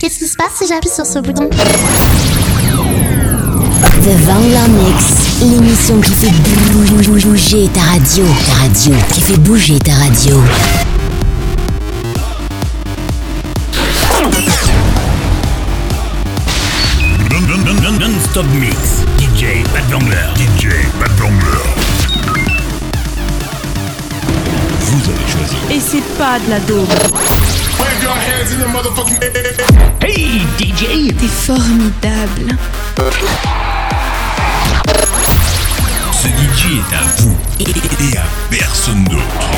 Qu'est-ce qui se passe si j'appuie sur ce bouton The Vangler Mix, l'émission qui fait bouger ta radio. Ta radio, qui fait bouger ta radio. Non-stop mix. DJ Pat Vangler. DJ Pat Vangler. Vous avez choisi. Et c'est pas de la daube. Hey DJ T'es formidable. Ce DJ est à vous et à personne d'autre.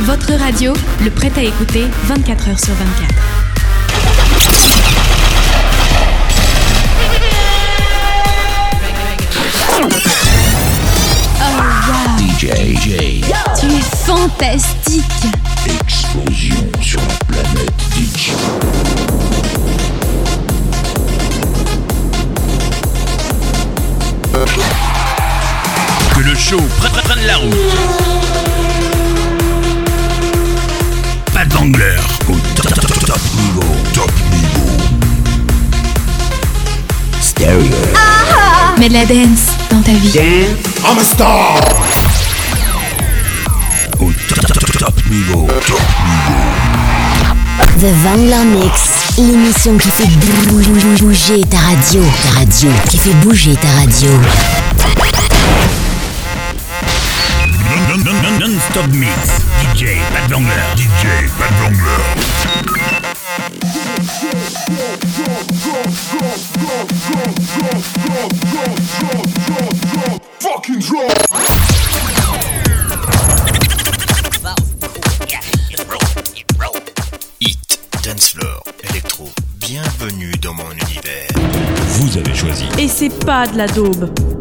Votre radio, le prêt à écouter 24 heures sur 24. DJ J. Tu es fantastique. Explosion sur la planète DJ. Que le show prenne prenne la route. Pat Vangler au top, top, top, top niveau. Top niveau. Stereo. Mets de la dance dans ta vie. I'm a star. Niveau. Top niveau. The Vangler Mix, l'émission qui fait bouger ta radio. Ta radio, qui fait bouger ta radio. Non, non, non, non, non-stop mix. DJ Pat Vangler. DJ Pat Vangler. C'est pas de la daube.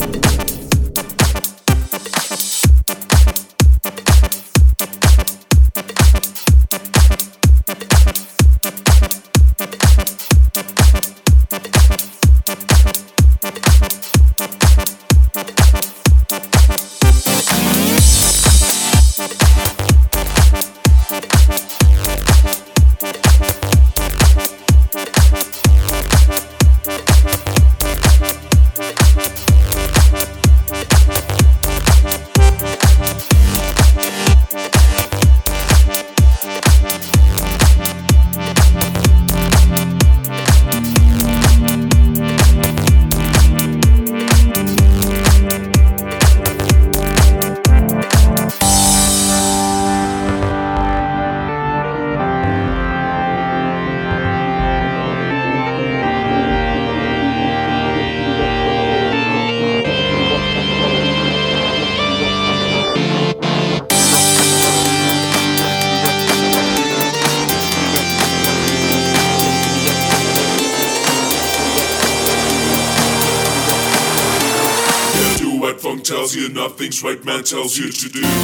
Nothing's right man tells you to do.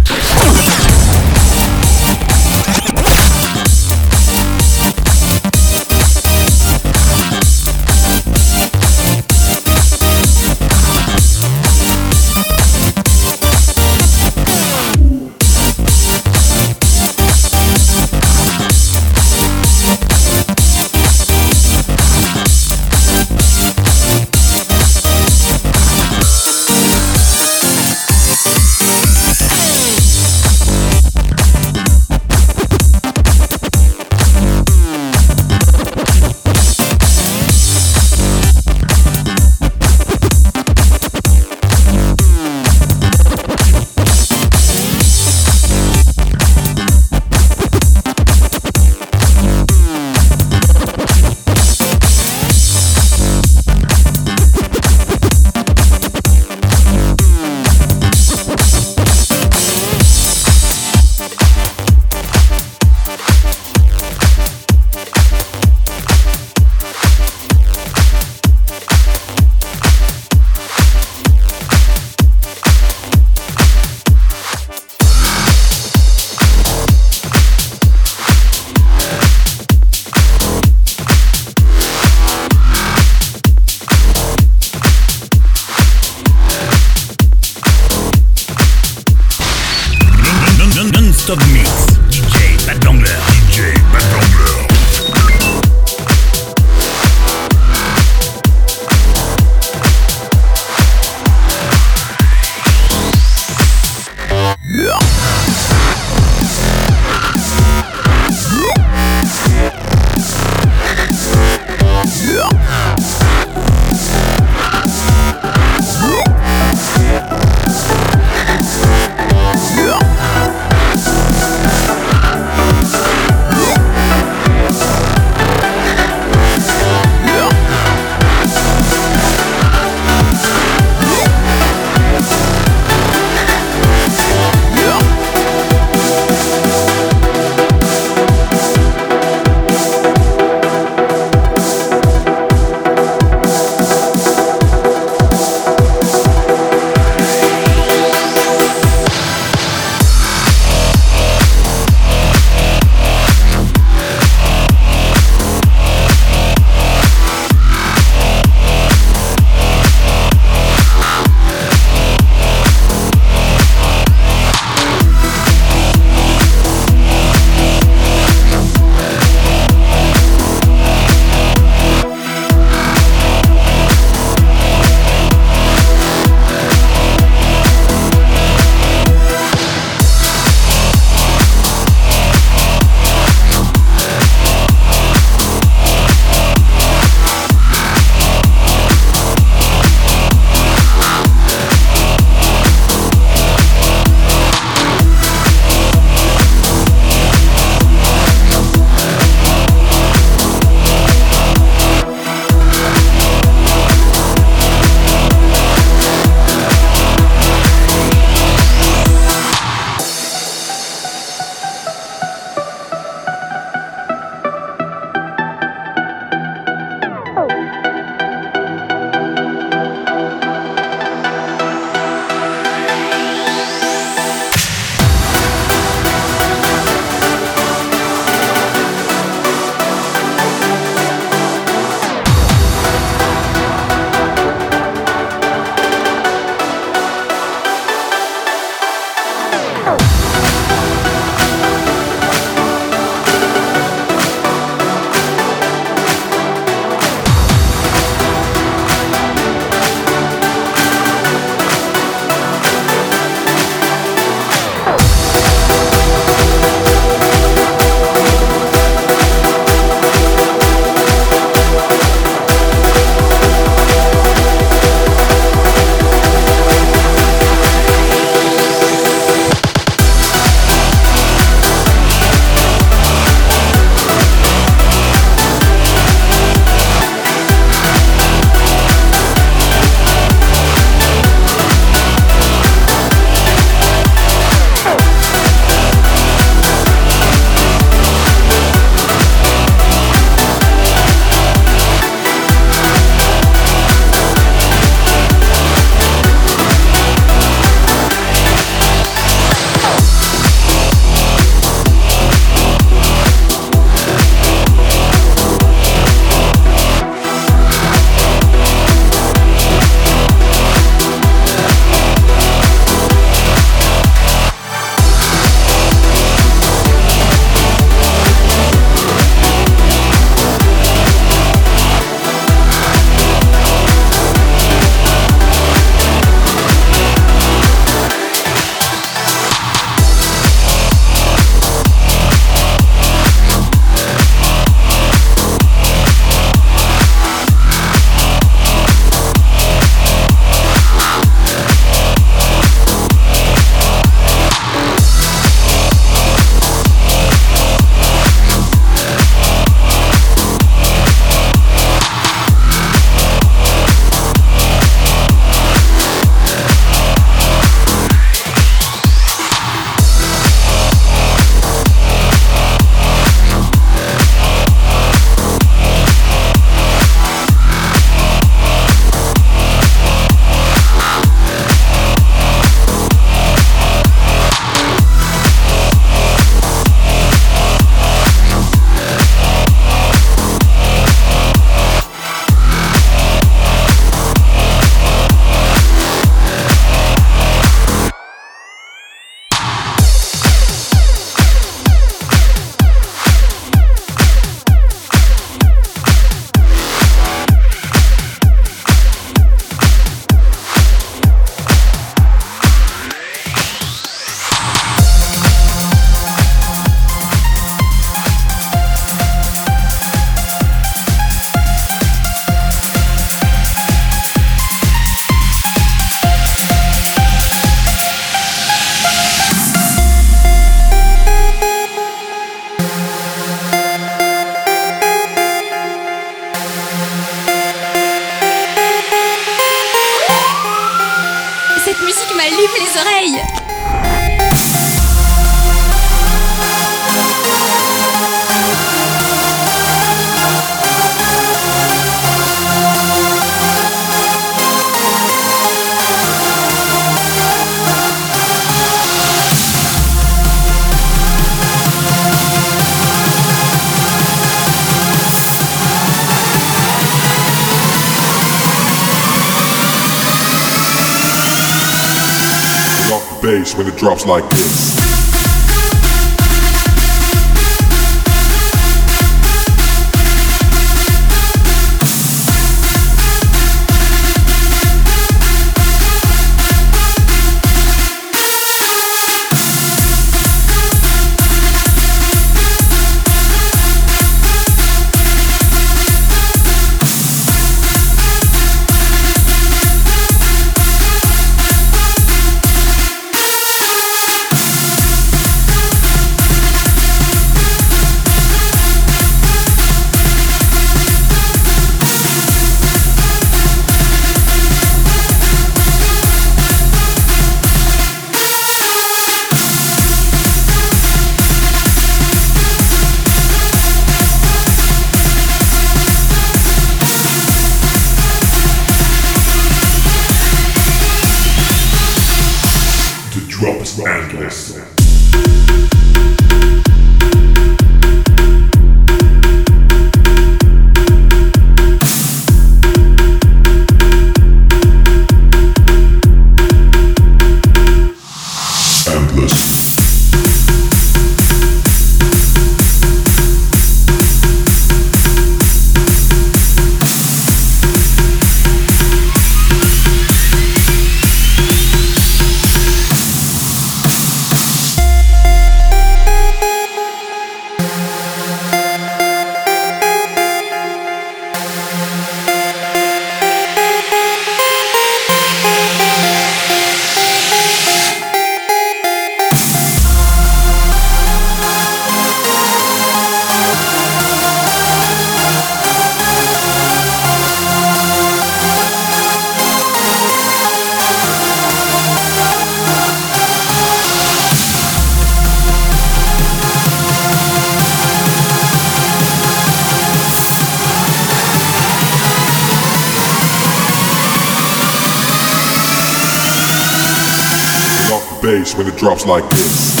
When it drops like this.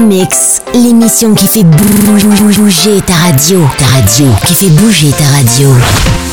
Mix, l'émission qui fait bouger ta radio. Ta radio, qui fait bouger ta radio.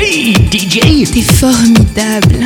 Hey DJ T'es formidable.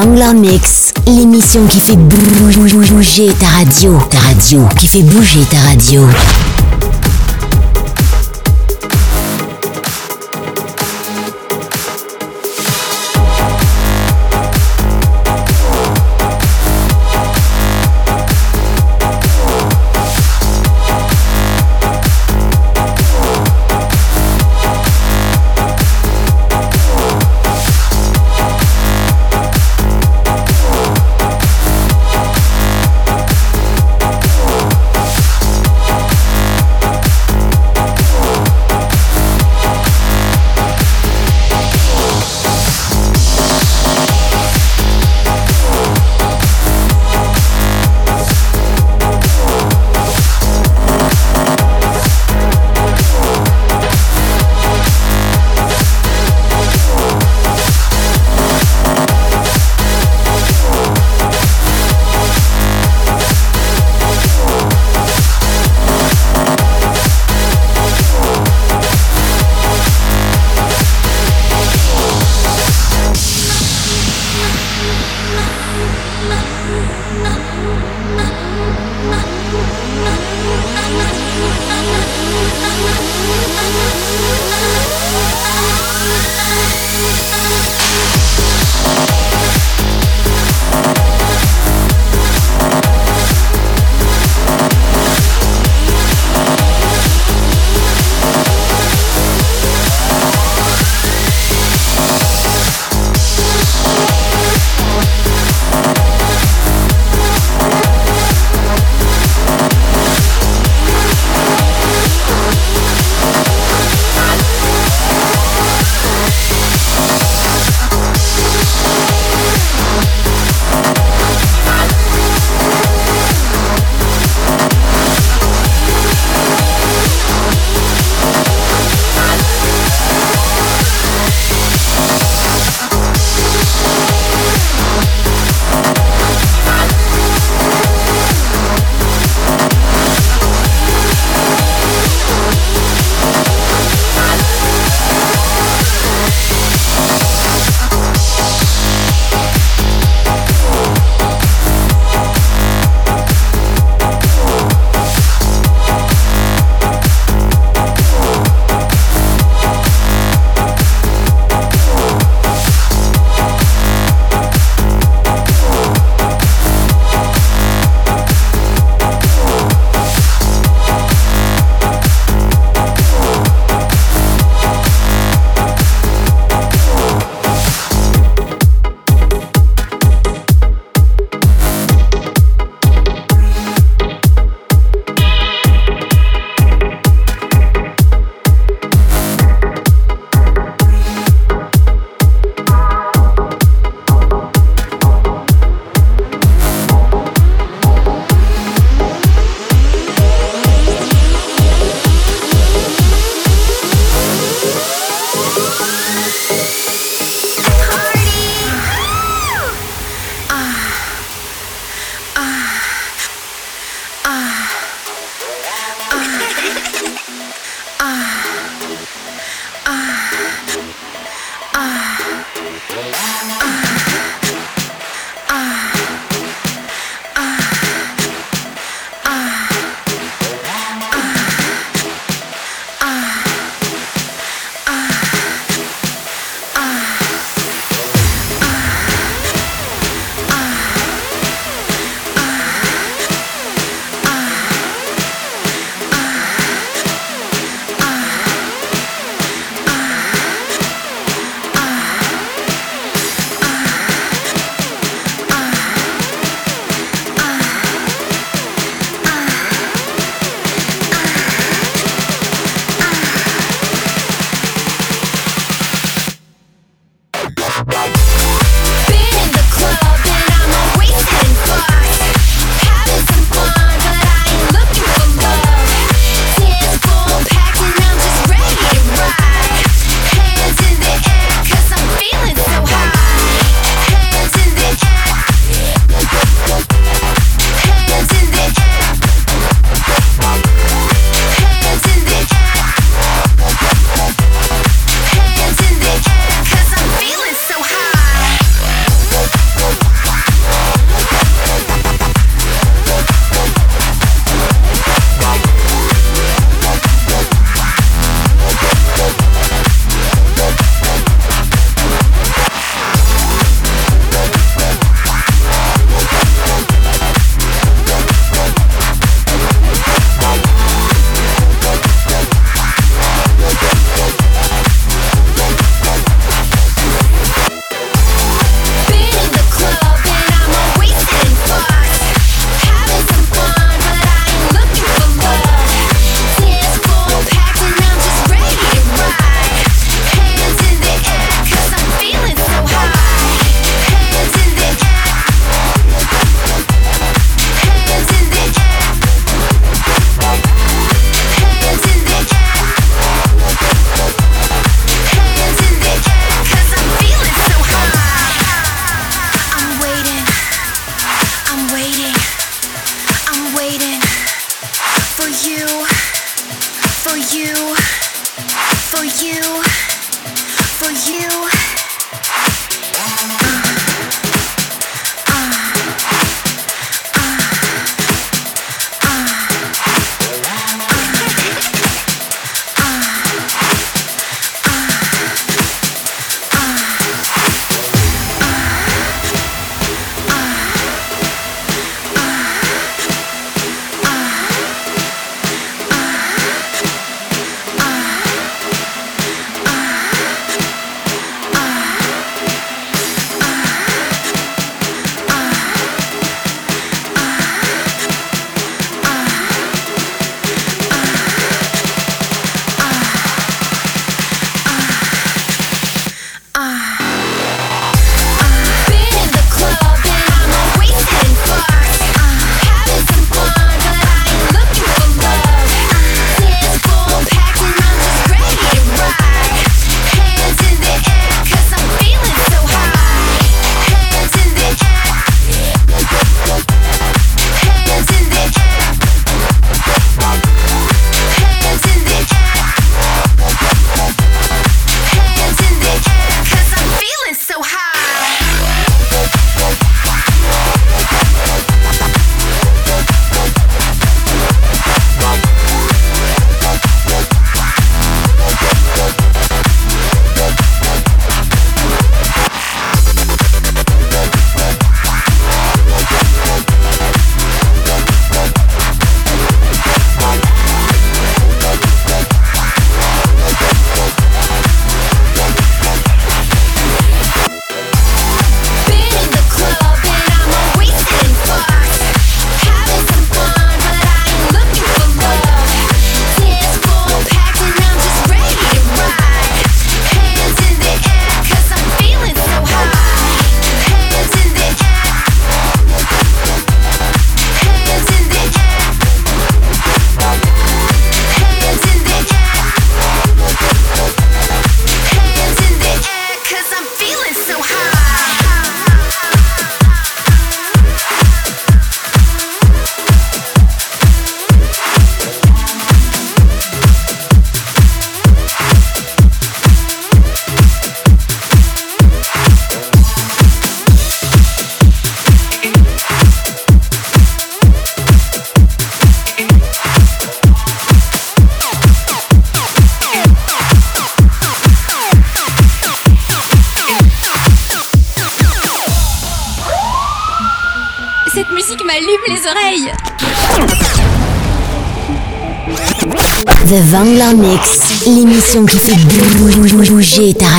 Vangler Mix, l'émission qui fait bouger ta radio. Ta radio, qui fait bouger ta radio.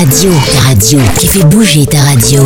Radio. Ta radio, qui fait bouger ta radio.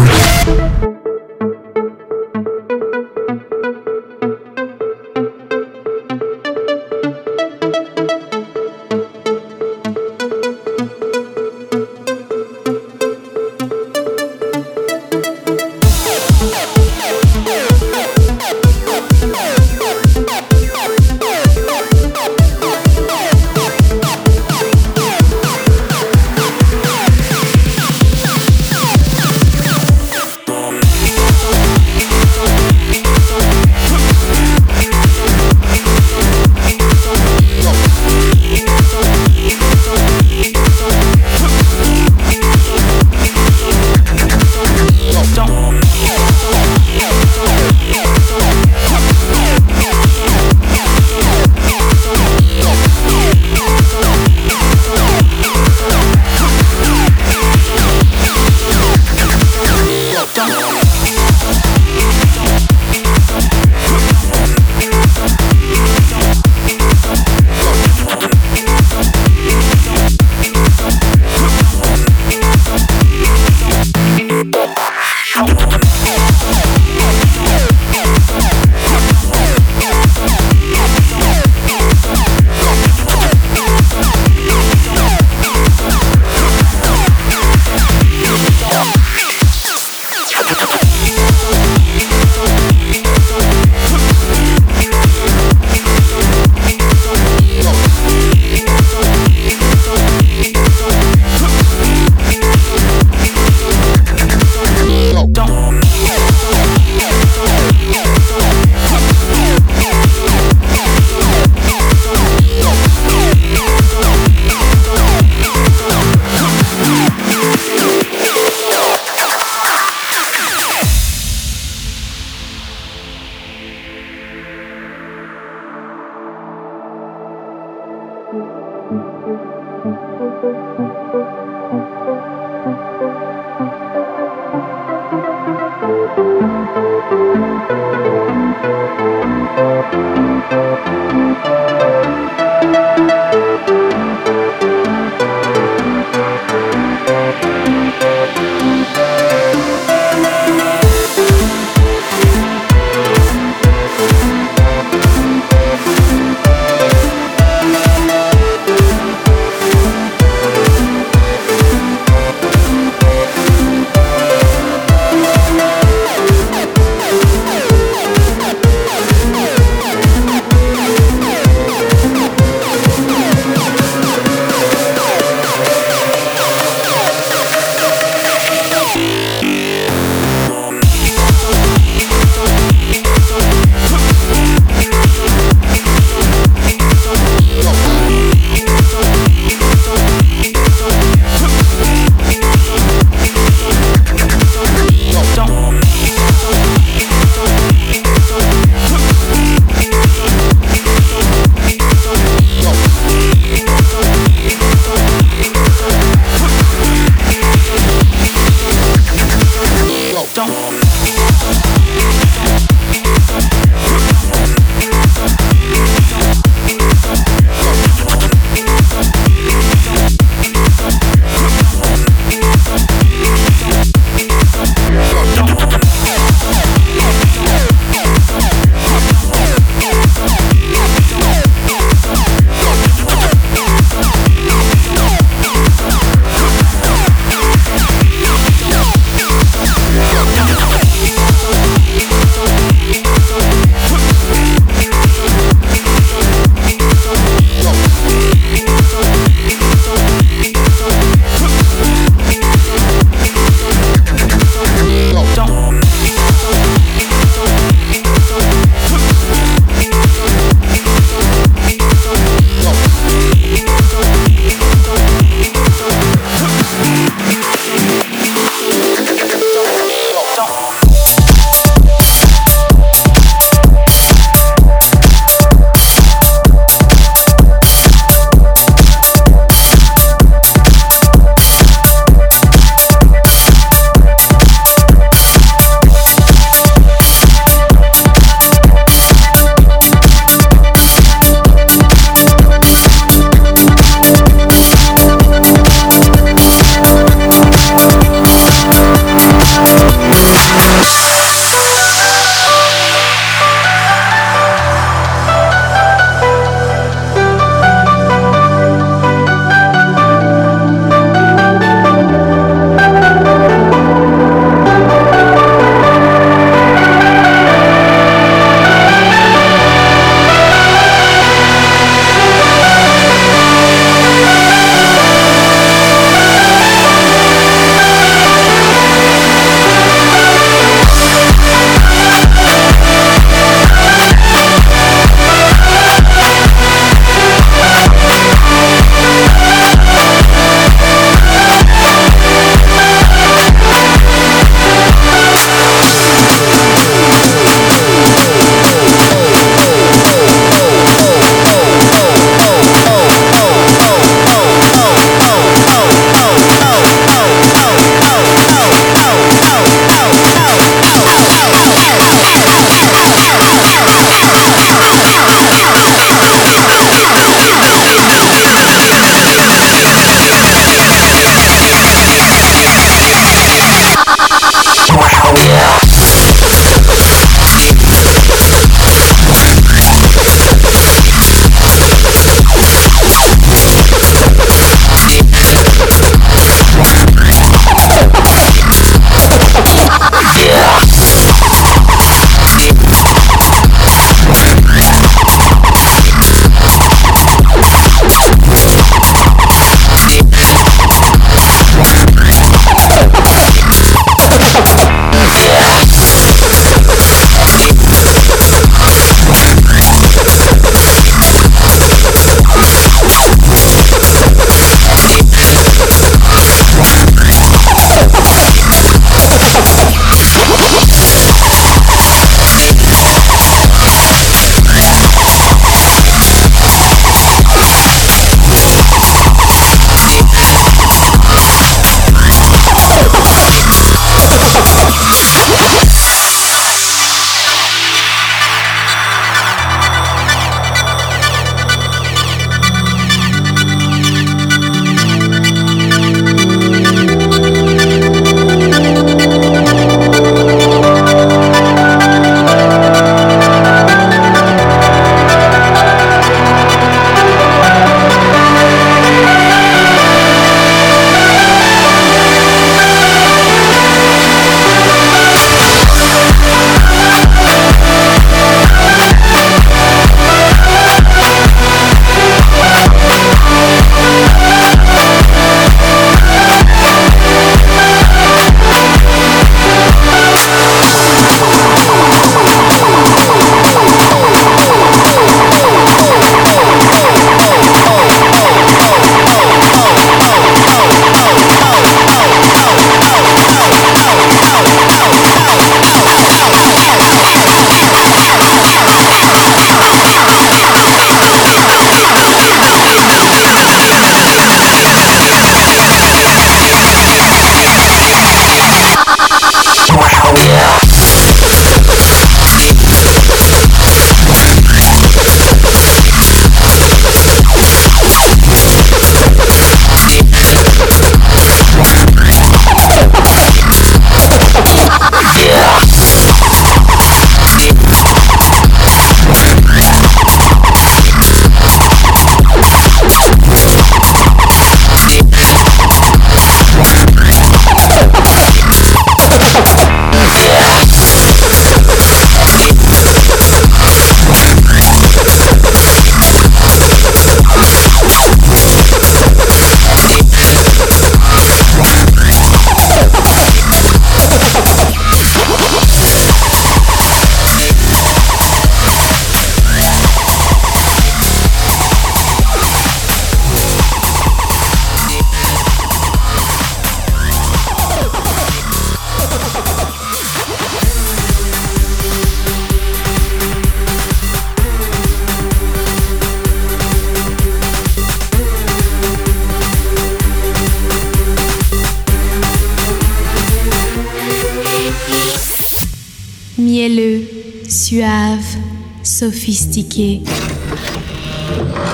Suave, sophistiqué.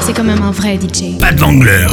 C'est quand même un vrai DJ. Pas de Wangler.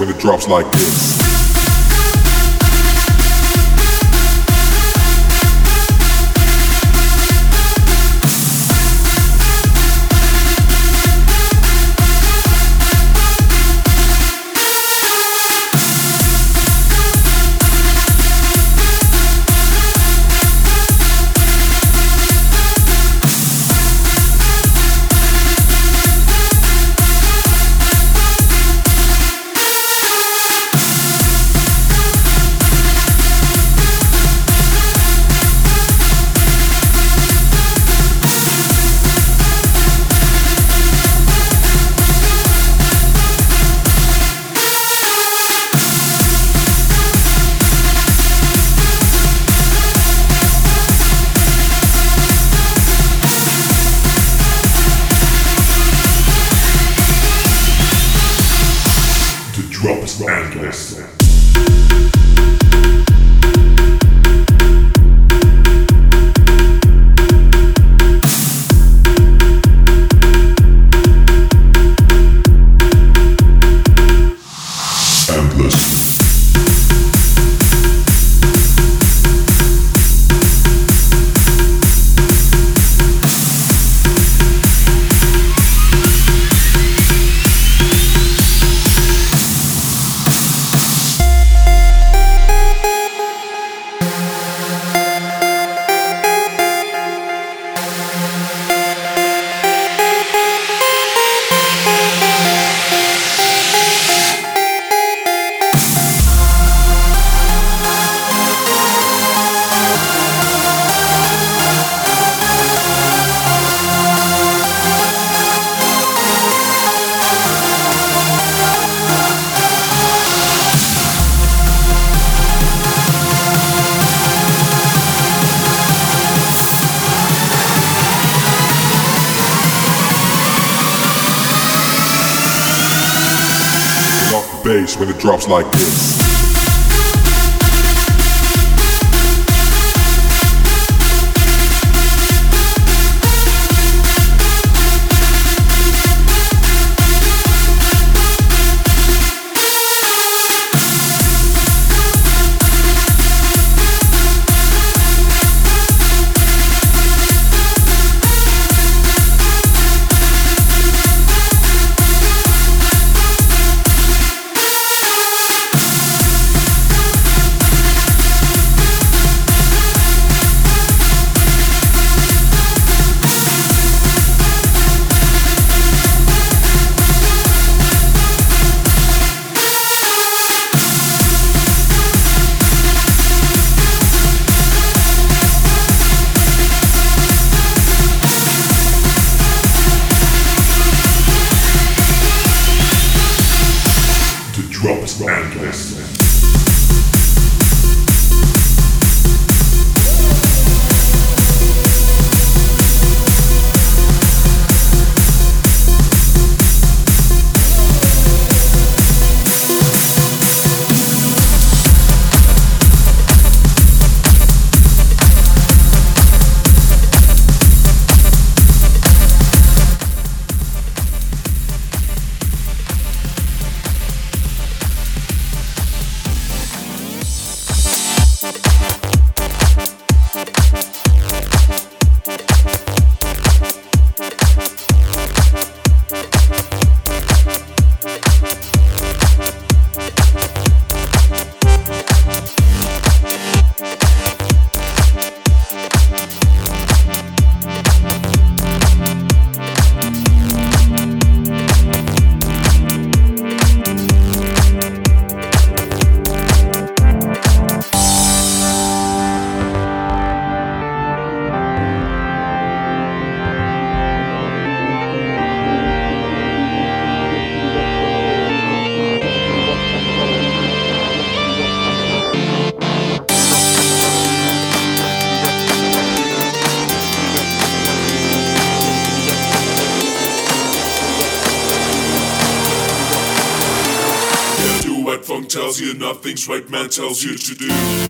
When it drops like this. Drops like this. things white man tells you to do.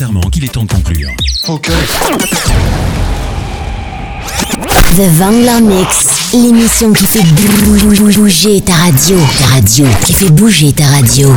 sincèrement qu'il est temps de conclure. Ok. The Vangler Mix, l'émission qui fait bouger ta radio. Ta radio, qui fait bouger ta radio.